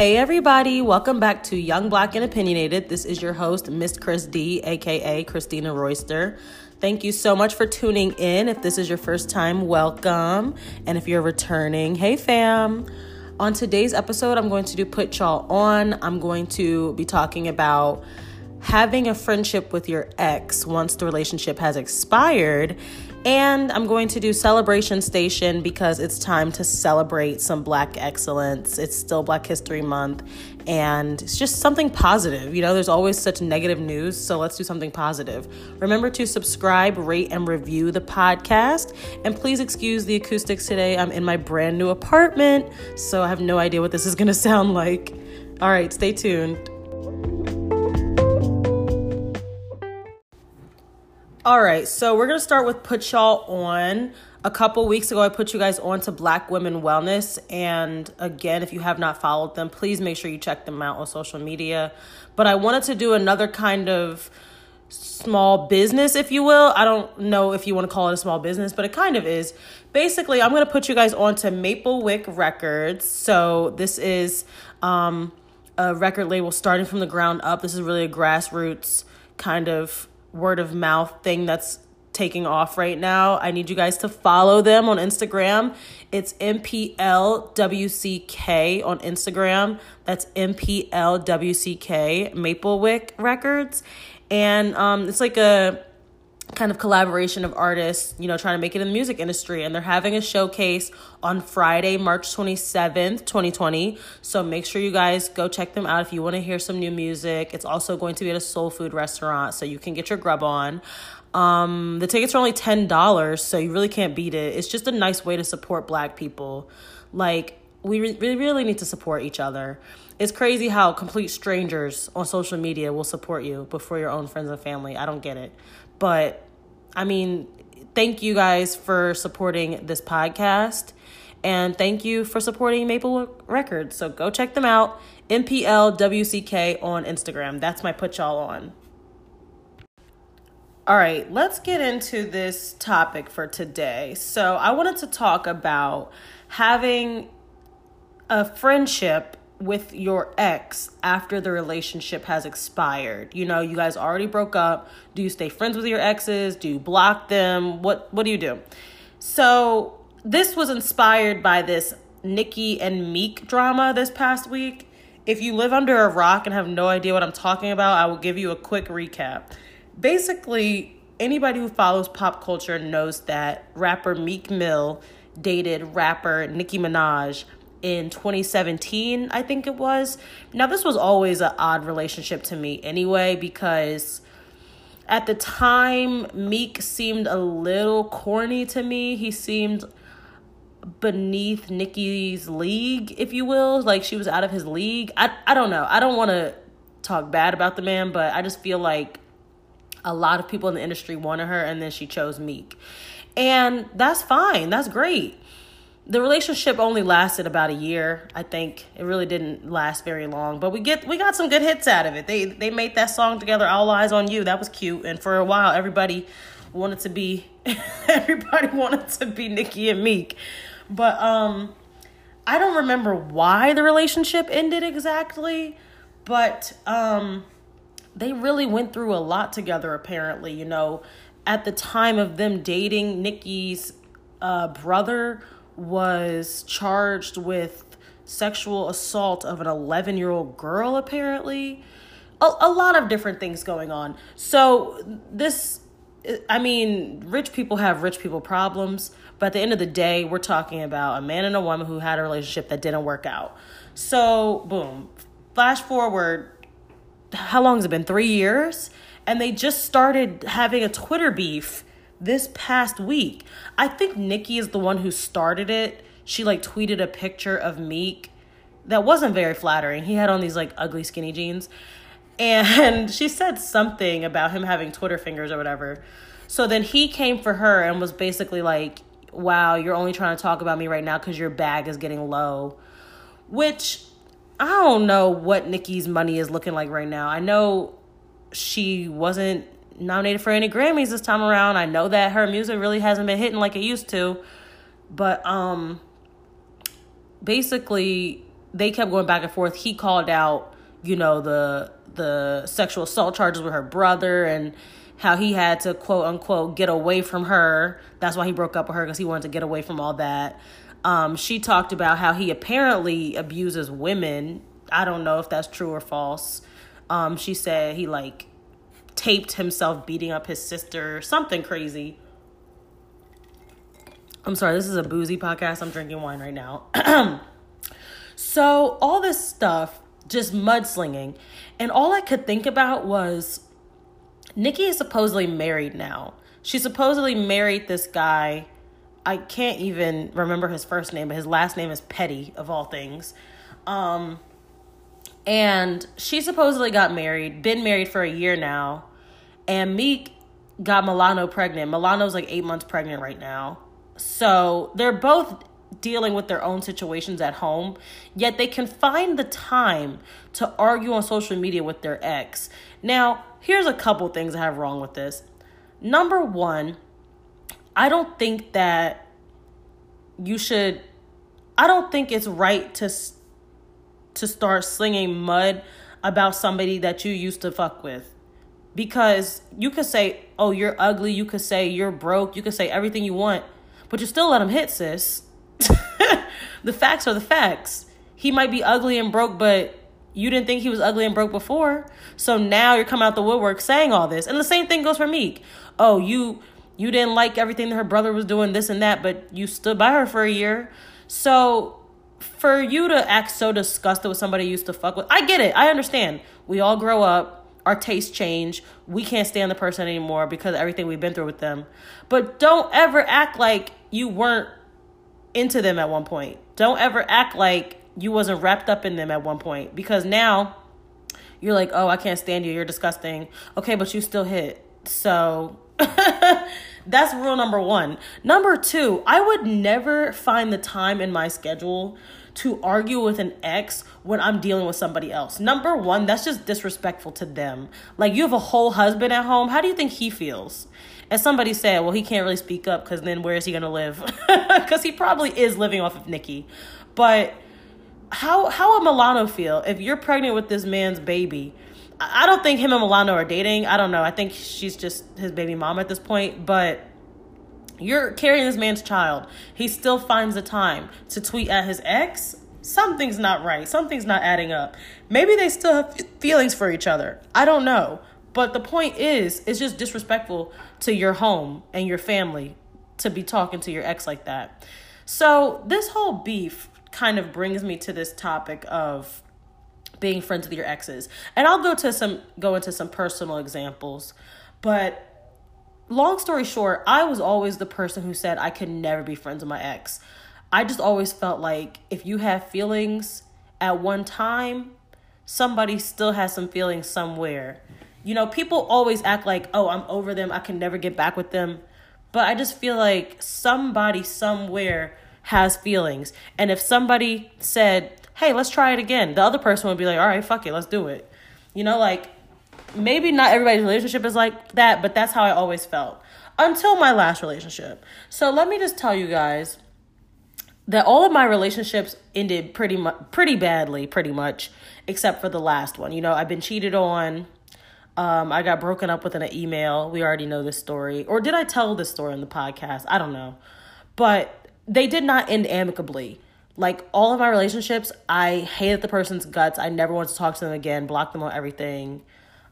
Hey everybody, welcome back to Young Black and Opinionated. This is your host, Miss Chris D, aka Christina Royster. Thank you so much for tuning in. If this is your first time, welcome. And if you're returning, hey fam. On today's episode, I'm going to do Put Y'all On. I'm going to be talking about having a friendship with your ex once the relationship has expired and I'm going to do Celebration Station because it's time to celebrate some Black excellence. It's still Black History Month, and it's just something positive. You know, there's always such negative news, so let's do something positive. Remember to subscribe, rate, and review the podcast. And please excuse the acoustics today. I'm in my brand new apartment, so I have no idea what this is going to sound like. All right, stay tuned. All right, so we're gonna start with put y'all on. A couple weeks ago, I put you guys on to Black Women Wellness. And again, if you have not followed them, please make sure you check them out on social media. But I wanted to do another kind of small business, if you will. I don't know if you want to call it a small business, but it kind of is. Basically, I'm going to put you guys on to Maplewick Records. So this is um, a record label starting from the ground up. This is really a grassroots kind of word of mouth thing that's taking off right now. I need you guys to follow them on Instagram. It's MPLWCK on Instagram. That's MPLWCK Maplewick Records. And um, it's like a kind of collaboration of artists, you know, trying to make it in the music industry. And they're having a showcase on Friday, March 27th, 2020. So make sure you guys go check them out if you want to hear some new music. It's also going to be at a soul food restaurant, so you can get your grub on. Um, the tickets are only $10, so you really can't beat it. It's just a nice way to support black people. Like, we re- really need to support each other. It's crazy how complete strangers on social media will support you before your own friends and family. I don't get it. But I mean, thank you guys for supporting this podcast. And thank you for supporting Maple Records. So go check them out. MPLWCK on Instagram. That's my put y'all on. All right, let's get into this topic for today. So, I wanted to talk about having a friendship with your ex after the relationship has expired. You know, you guys already broke up. Do you stay friends with your exes? Do you block them? What what do you do? So, this was inspired by this Nicki and Meek drama this past week. If you live under a rock and have no idea what I'm talking about, I will give you a quick recap. Basically, anybody who follows pop culture knows that rapper Meek Mill dated rapper Nicki Minaj in 2017, I think it was. Now, this was always an odd relationship to me anyway, because at the time, Meek seemed a little corny to me. He seemed beneath Nicki's league, if you will. Like she was out of his league. I, I don't know. I don't want to talk bad about the man, but I just feel like a lot of people in the industry wanted her and then she chose Meek. And that's fine. That's great the relationship only lasted about a year. I think it really didn't last very long, but we get we got some good hits out of it. They they made that song together, "All Eyes on You." That was cute, and for a while, everybody wanted to be everybody wanted to be Nicki and Meek, but um, I don't remember why the relationship ended exactly, but um, they really went through a lot together. Apparently, you know, at the time of them dating, Nicki's uh, brother was charged with sexual assault of an 11 year old girl, apparently. A, a lot of different things going on. So, this, I mean, rich people have rich people problems, but at the end of the day, we're talking about a man and a woman who had a relationship that didn't work out. So, boom, flash forward, how long has it been? Three years? And they just started having a Twitter beef this past week. I think Nicki is the one who started it. She like tweeted a picture of Meek that wasn't very flattering. He had on these like ugly skinny jeans. And she said something about him having Twitter fingers or whatever. So then he came for her and was basically like, wow, you're only trying to talk about me right now because your bag is getting low. Which I don't know what Nicki's money is looking like right now. I know she wasn't nominated for any Grammys this time around. I know that her music really hasn't been hitting like it used to, but um basically they kept going back and forth. He called out, you know, the the sexual assault charges with her brother and how he had to quote unquote get away from her. That's why he broke up with her because he wanted to get away from all that. Um, she talked about how he apparently abuses women. I don't know if that's true or false. Um, she said he like taped himself beating up his sister, something crazy. I'm sorry, this is a boozy podcast. I'm drinking wine right now. so, all this stuff, just mudslinging. And all I could think about was Nicki is supposedly married now. She supposedly married this guy. I can't even remember his first name, but his last name is Petty, of all things. Um, and she supposedly got married, been married for a year now. And Meek got Milano pregnant. Milano's like eight months pregnant right now. So they're both dealing with their own situations at home, yet they can find the time to argue on social media with their ex. Now, here's a couple things I have wrong with this. Number one, I don't think that you should I don't think it's right to to start slinging mud about somebody that you used to fuck with. Because you could say, "Oh, you're ugly." You could say you're broke. You could say everything you want, but you still let him hit, sis. the facts are the facts. He might be ugly and broke, but you didn't think he was ugly and broke before. So now you're coming out the woodwork saying all this. And the same thing goes for Meek. Oh, you you didn't like everything that her brother was doing, this and that, but you stood by her for a year. So for you to act so disgusted with somebody you used to fuck with, I get it. I understand. We all grow up. Our tastes change. We can't stand the person anymore because everything we've been through with them. But don't ever act like you weren't into them at one point. Don't ever act like you wasn't wrapped up in them at one point because now you're like, "Oh, I can't stand you. You're disgusting." Okay, but you still hit. So that's rule number 1. Number 2, I would never find the time in my schedule to argue with an ex when I'm dealing with somebody else. Number one, that's just disrespectful to them. Like, you have a whole husband at home. How do you think he feels? And somebody said, well, he can't really speak up because then where is he going to live? Because he probably is living off of Nicki. But how how would Milano feel if you're pregnant with this man's baby? I don't think him and Milano are dating. I don't know. I think she's just his baby mom at this point. But you're carrying this man's child. He still finds the time to tweet at his ex. Something's not right. Something's not adding up. Maybe they still have feelings for each other. I don't know. But the point is, it's just disrespectful to your home and your family to be talking to your ex like that. So, this whole beef kind of brings me to this topic of being friends with your exes. And I'll go to some go into some personal examples. But long story short, I was always the person who said I could never be friends with my ex. I just always felt like if you have feelings at one time, somebody still has some feelings somewhere. You know, people always act like, oh, I'm over them, I can never get back with them. But I just feel like somebody somewhere has feelings. And if somebody said, hey, let's try it again, the other person would be like, all right, fuck it, let's do it. You know, like maybe not everybody's relationship is like that, but that's how I always felt until my last relationship. So let me just tell you guys that all of my relationships ended pretty much pretty badly, pretty much, except for the last one. You know, I've been cheated on. Um, I got broken up with in an email. We already know this story. Or did I tell this story on the podcast? I don't know. But they did not end amicably. Like all of my relationships, I hated the person's guts. I never wanted to talk to them again, blocked them on everything.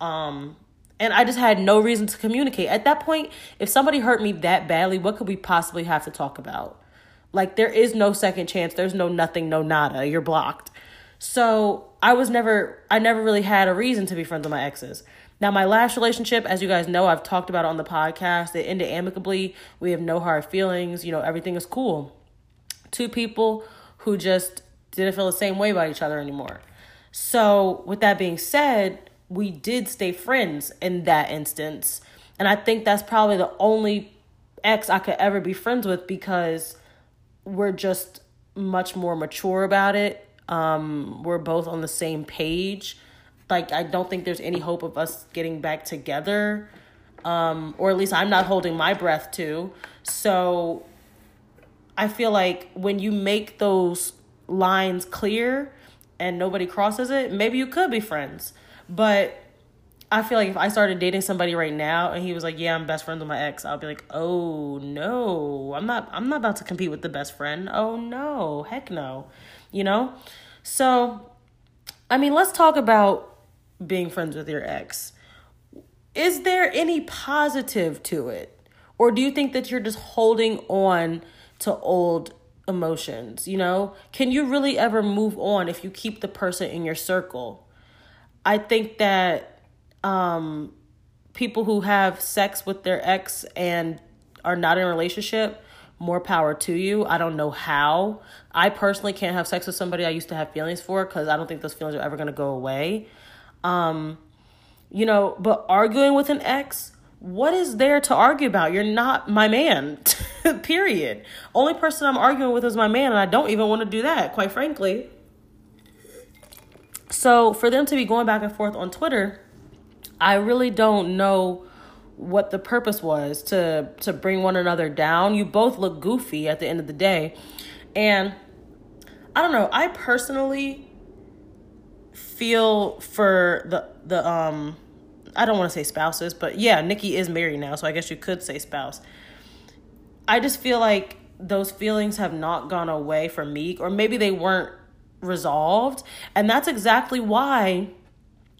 Um, and I just had no reason to communicate. At that point, if somebody hurt me that badly, what could we possibly have to talk about? Like there is no second chance. There's no nothing, no nada. You're blocked. So I was never, I never really had a reason to be friends with my exes. Now, my last relationship, as you guys know, I've talked about on the podcast. It ended amicably. We have no hard feelings. You know, everything is cool. Two people who just didn't feel the same way about each other anymore. So, with that being said, we did stay friends in that instance. And I think that's probably the only ex I could ever be friends with because we're just much more mature about it. Um, we're both on the same page. Like, I don't think there's any hope of us getting back together. Um, or at least I'm not holding my breath to. So I feel like when you make those lines clear and nobody crosses it, maybe you could be friends. But I feel like if I started dating somebody right now and he was like, "Yeah, I'm best friends with my ex," I'll be like, "Oh no, I'm not. I'm not about to compete with the best friend. Oh no, heck no," you know. So, I mean, let's talk about being friends with your ex. Is there any positive to it, or do you think that you're just holding on to old emotions? You know, can you really ever move on if you keep the person in your circle? I think that um, people who have sex with their ex and are not in a relationship, more power to you. I don't know how. I personally can't have sex with somebody I used to have feelings for because I don't think those feelings are ever going to go away. Um, you know, but arguing with an ex, what is there to argue about? You're not my man, period. Only person I'm arguing with is my man, and I don't even want to do that, quite frankly. So for them to be going back and forth on Twitter, I really don't know what the purpose was to to bring one another down. You both look goofy at the end of the day. And I don't know, I personally feel for the the um I don't want to say spouses, but yeah, Nicki is married now, so I guess you could say spouse. I just feel like those feelings have not gone away for Meek, or maybe they weren't resolved. And that's exactly why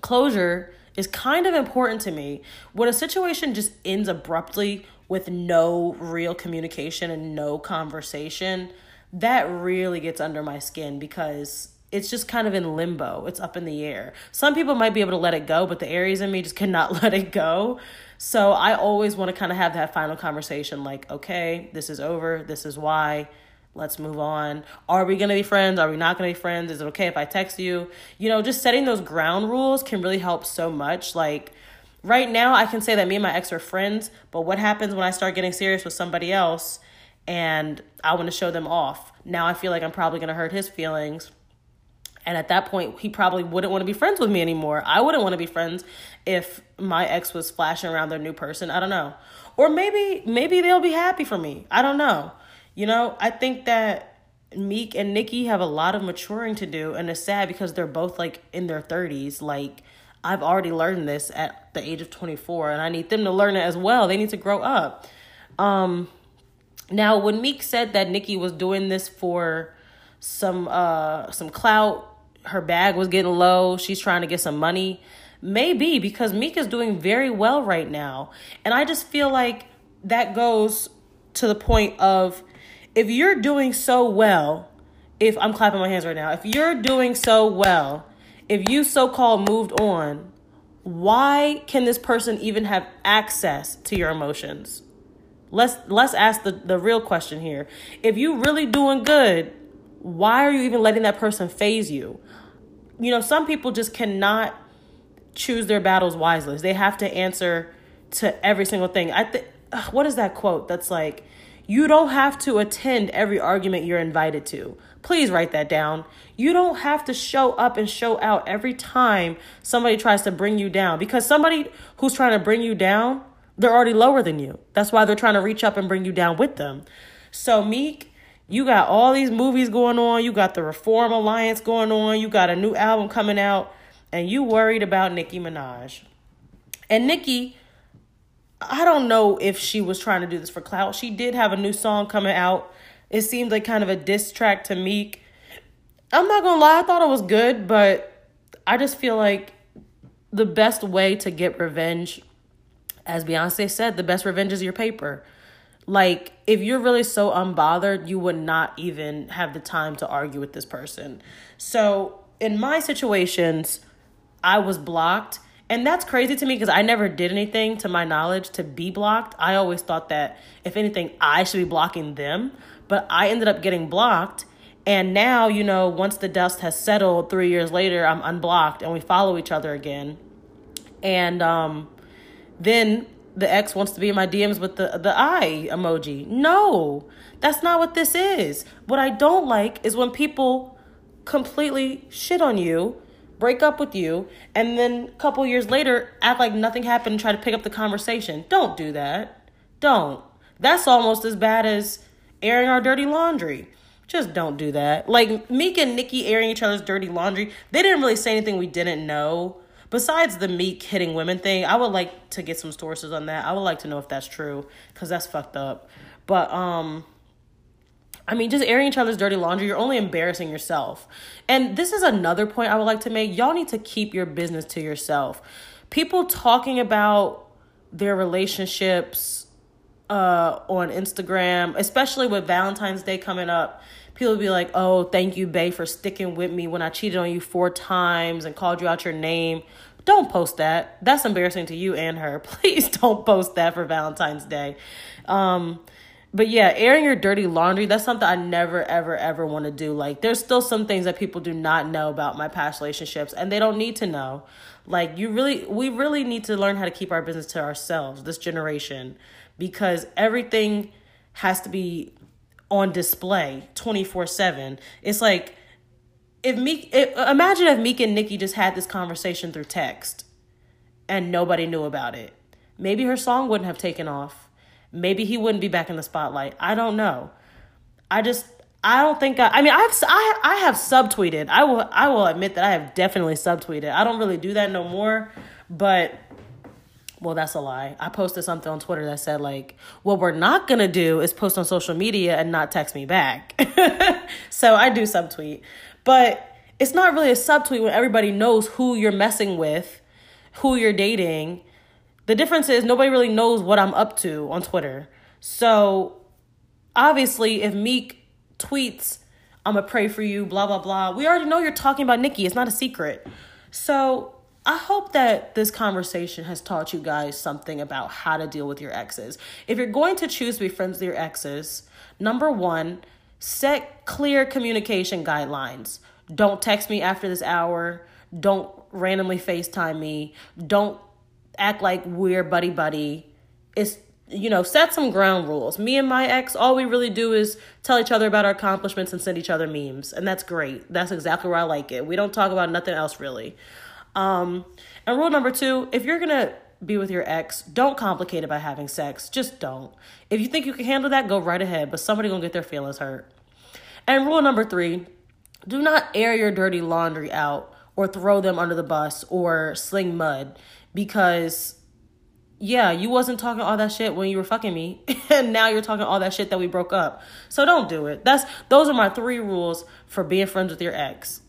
closure is kind of important to me. When a situation just ends abruptly with no real communication and no conversation, that really gets under my skin because it's just kind of in limbo. It's up in the air. Some people might be able to let it go, but the Aries in me just cannot let it go. So I always want to kind of have that final conversation like, okay, this is over. This is why let's move on. Are we going to be friends? Are we not going to be friends? Is it okay if I text you? You know, just setting those ground rules can really help so much. Like right now, I can say that me and my ex are friends, but what happens when I start getting serious with somebody else and I want to show them off? Now I feel like I'm probably going to hurt his feelings. And at that point, he probably wouldn't want to be friends with me anymore. I wouldn't want to be friends if my ex was flashing around their new person. I don't know. Or maybe maybe they'll be happy for me. I don't know. You know, I think that Meek and Nicki have a lot of maturing to do, and it's sad because they're both like in their 30s. Like, I've already learned this at the age of 24, and I need them to learn it as well. They need to grow up. Um, now, when Meek said that Nicki was doing this for some uh some clout, her bag was getting low, she's trying to get some money. Maybe because Meek is doing very well right now. And I just feel like that goes to the point of if you're doing so well, if I'm clapping my hands right now, if you're doing so well, if you so called moved on, why can this person even have access to your emotions? Let's let's ask the, the real question here. If you really doing good, why are you even letting that person faze you? You know, some people just cannot choose their battles wisely. They have to answer to every single thing. I think what is that quote that's like you don't have to attend every argument you're invited to. Please write that down. You don't have to show up and show out every time somebody tries to bring you down because somebody who's trying to bring you down, they're already lower than you. That's why they're trying to reach up and bring you down with them. So, Meek, you got all these movies going on. You got the Reform Alliance going on. You got a new album coming out. And you worried about Nicki Minaj. And Nicki, I don't know if she was trying to do this for clout. She did have a new song coming out. It seemed like kind of a diss track to Meek. I'm not gonna lie, I thought it was good, but I just feel like the best way to get revenge, as Beyonce said, the best revenge is your paper. Like, if you're really so unbothered, you would not even have the time to argue with this person. So, in my situations, I was blocked and that's crazy to me because I never did anything to my knowledge to be blocked. I always thought that if anything, I should be blocking them. But I ended up getting blocked. And now, you know, once the dust has settled three years later, I'm unblocked and we follow each other again. And um, then the ex wants to be in my DMs with the, the emoji. No, that's not what this is. What I don't like is when people completely shit on you break up with you, and then a couple years later act like nothing happened and try to pick up the conversation. Don't do that. Don't. That's almost as bad as airing our dirty laundry. Just don't do that. Like Meek and Nicki airing each other's dirty laundry, they didn't really say anything we didn't know. Besides the Meek hitting women thing, I would like to get some sources on that. I would like to know if that's true because that's fucked up. But um, I mean, just airing each other's dirty laundry, you're only embarrassing yourself. And this is another point I would like to make. Y'all need to keep your business to yourself. People talking about their relationships uh, on Instagram, especially with Valentine's Day coming up, people be like, "Oh, thank you, Bay, for sticking with me when I cheated on you four times and called you out your name." Don't post that. That's embarrassing to you and her. Please don't post that for Valentine's Day. Um, but yeah, airing your dirty laundry, that's something I never, ever, ever want to do. Like, there's still some things that people do not know about my past relationships, and they don't need to know. Like, you really, we really need to learn how to keep our business to ourselves, this generation, because everything has to be on display 24 7. It's like, if Meek, if, imagine if Meek and Nicki just had this conversation through text and nobody knew about it. Maybe her song wouldn't have taken off. Maybe he wouldn't be back in the spotlight. I don't know. I just, I don't think I. I mean, I've I I have subtweeted. I will I will admit that I have definitely subtweeted. I don't really do that no more, but well, that's a lie. I posted something on Twitter that said, like, what we're not gonna do is post on social media and not text me back. so I do subtweet. But it's not really a subtweet when everybody knows who you're messing with, who you're dating. The difference is nobody really knows what I'm up to on Twitter. So obviously, if Meek tweets, I'm gonna pray for you, blah, blah, blah, we already know you're talking about Nicki. It's not a secret. So I hope that this conversation has taught you guys something about how to deal with your exes. If you're going to choose to be friends with your exes, number one, set clear communication guidelines. Don't text me after this hour. Don't randomly FaceTime me. Don't act like we're buddy buddy. It's you know, set some ground rules. Me and my ex, all we really do is tell each other about our accomplishments and send each other memes. And that's great. That's exactly where I like it. We don't talk about nothing else really. Um, and rule number two if you're going to be with your ex, don't complicate it by having sex. Just don't. If you think you can handle that, go right ahead, but somebody going to get their feelings hurt. And rule number three do not air your dirty laundry out or throw them under the bus or sling mud because yeah, you wasn't talking all that shit when you were fucking me, and now you're talking all that shit that we broke up. So don't do it. That's those are my three rules for being friends with your ex.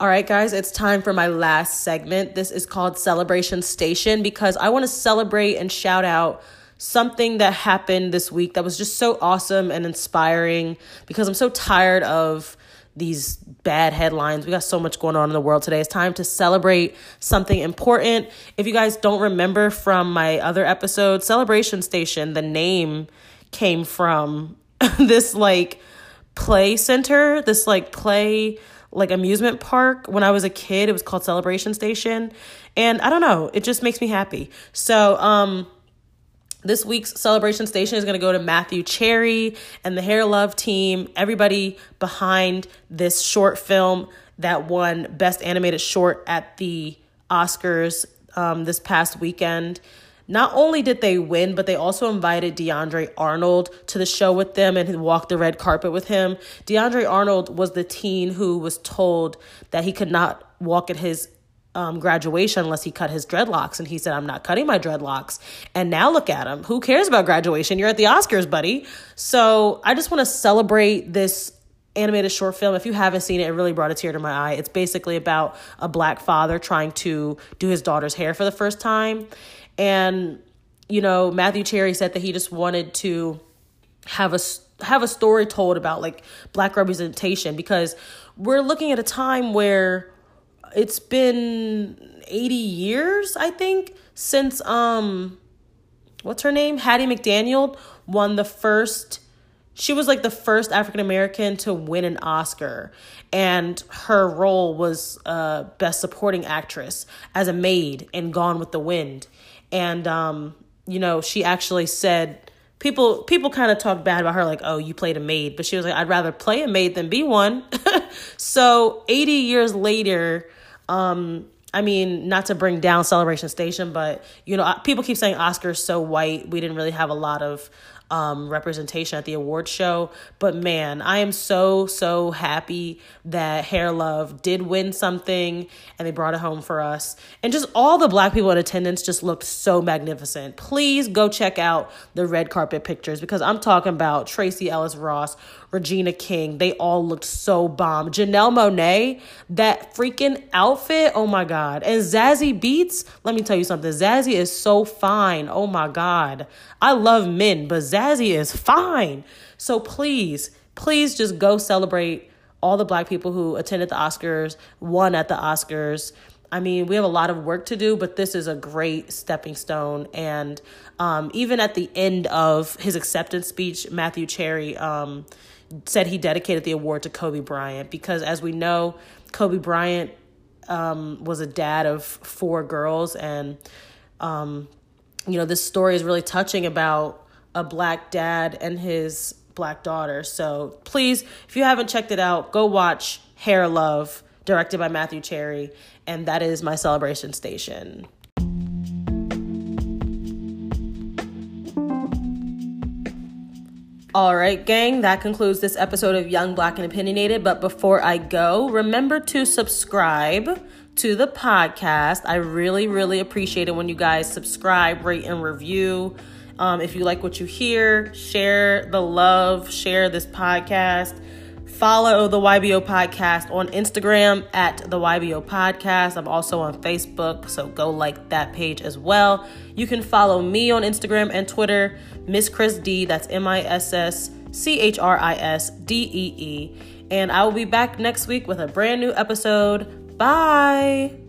All right, guys, it's time for my last segment. This is called Celebration Station because I want to celebrate and shout out something that happened this week that was just so awesome and inspiring because I'm so tired of these bad headlines. We got so much going on in the world today. It's time to celebrate something important. If you guys don't remember from my other episode, Celebration Station, the name came from this like play center, this like play like amusement park when I was a kid. It was called Celebration Station. And I don't know, it just makes me happy. So, um, this week's celebration station is going to go to Matthew Cherry and the Hair Love team, everybody behind this short film that won Best Animated Short at the Oscars um, this past weekend. Not only did they win, but they also invited DeAndre Arnold to the show with them and walked the red carpet with him. DeAndre Arnold was the teen who was told that he could not walk at his um, graduation unless he cut his dreadlocks. And he said, I'm not cutting my dreadlocks. And now look at him. Who cares about graduation? You're at the Oscars, buddy. So I just want to celebrate this animated short film. If you haven't seen it, it really brought a tear to my eye. It's basically about a black father trying to do his daughter's hair for the first time. And, you know, Matthew Cherry said that he just wanted to have a have a story told about like black representation because we're looking at a time where it's been 80 years, I think, since um what's her name? Hattie McDaniel won the first she was like the first African American to win an Oscar, and her role was uh, Best Supporting Actress as a maid in Gone with the Wind and um, you know, she actually said people people kind of talked bad about her like, "Oh, you played a maid," but she was like, "I'd rather play a maid than be one." so, 80 years later, um I mean, not to bring down Celebration Station, but you know, people keep saying Oscar's so white. We didn't really have a lot of um, representation at the award show. But man, I am so, so happy that Hair Love did win something and they brought it home for us. And just all the black people in attendance just looked so magnificent. Please go check out the red carpet pictures because I'm talking about Tracee Ellis Ross, Regina King. They all looked so bomb. Janelle Monáe, that freaking outfit. Oh my God. And Zazie Beetz, let me tell you something. Zazie is so fine. Oh my God. I love men, but Zazie is fine. So please, please just go celebrate all the black people who attended the Oscars, won at the Oscars. I mean, we have a lot of work to do, but this is a great stepping stone. And um, even at the end of his acceptance speech, Matthew Cherry um, said he dedicated the award to Kobe Bryant because, as we know, Kobe Bryant um, was a dad of four girls. And, um, you know, this story is really touching about a black dad and his black daughter. So please, if you haven't checked it out, go watch Hair Love, directed by Matthew Cherry, and that is my celebration station. All right, gang, that concludes this episode of Young Black and Opinionated. But before I go, remember to subscribe to the podcast. I really, really appreciate it when you guys subscribe, rate, and review. Um, if you like what you hear, share the love, share this podcast. Follow the YBO podcast on Instagram at the YBO podcast. I'm also on Facebook, so go like that page as well. You can follow me on Instagram and Twitter, Miss Chris D. That's M I S S C H R I S D E E. And I will be back next week with a brand new episode. Bye.